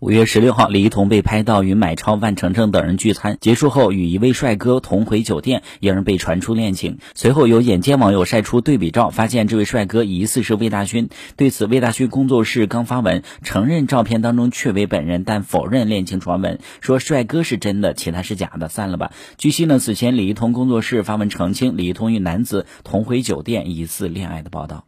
五月十六号，李一桐被拍到与买超、万程程等人聚餐，结束后与一位帅哥同回酒店，两人被传出恋情。随后有眼尖网友晒出对比照，发现这位帅哥疑似是魏大勋。对此，魏大勋工作室刚发文承认照片当中确为本人，但否认恋情传闻，说帅哥是真的，其他是假的，散了吧。据悉呢，此前李一桐工作室发文澄清李一桐与男子同回酒店疑似恋爱的报道。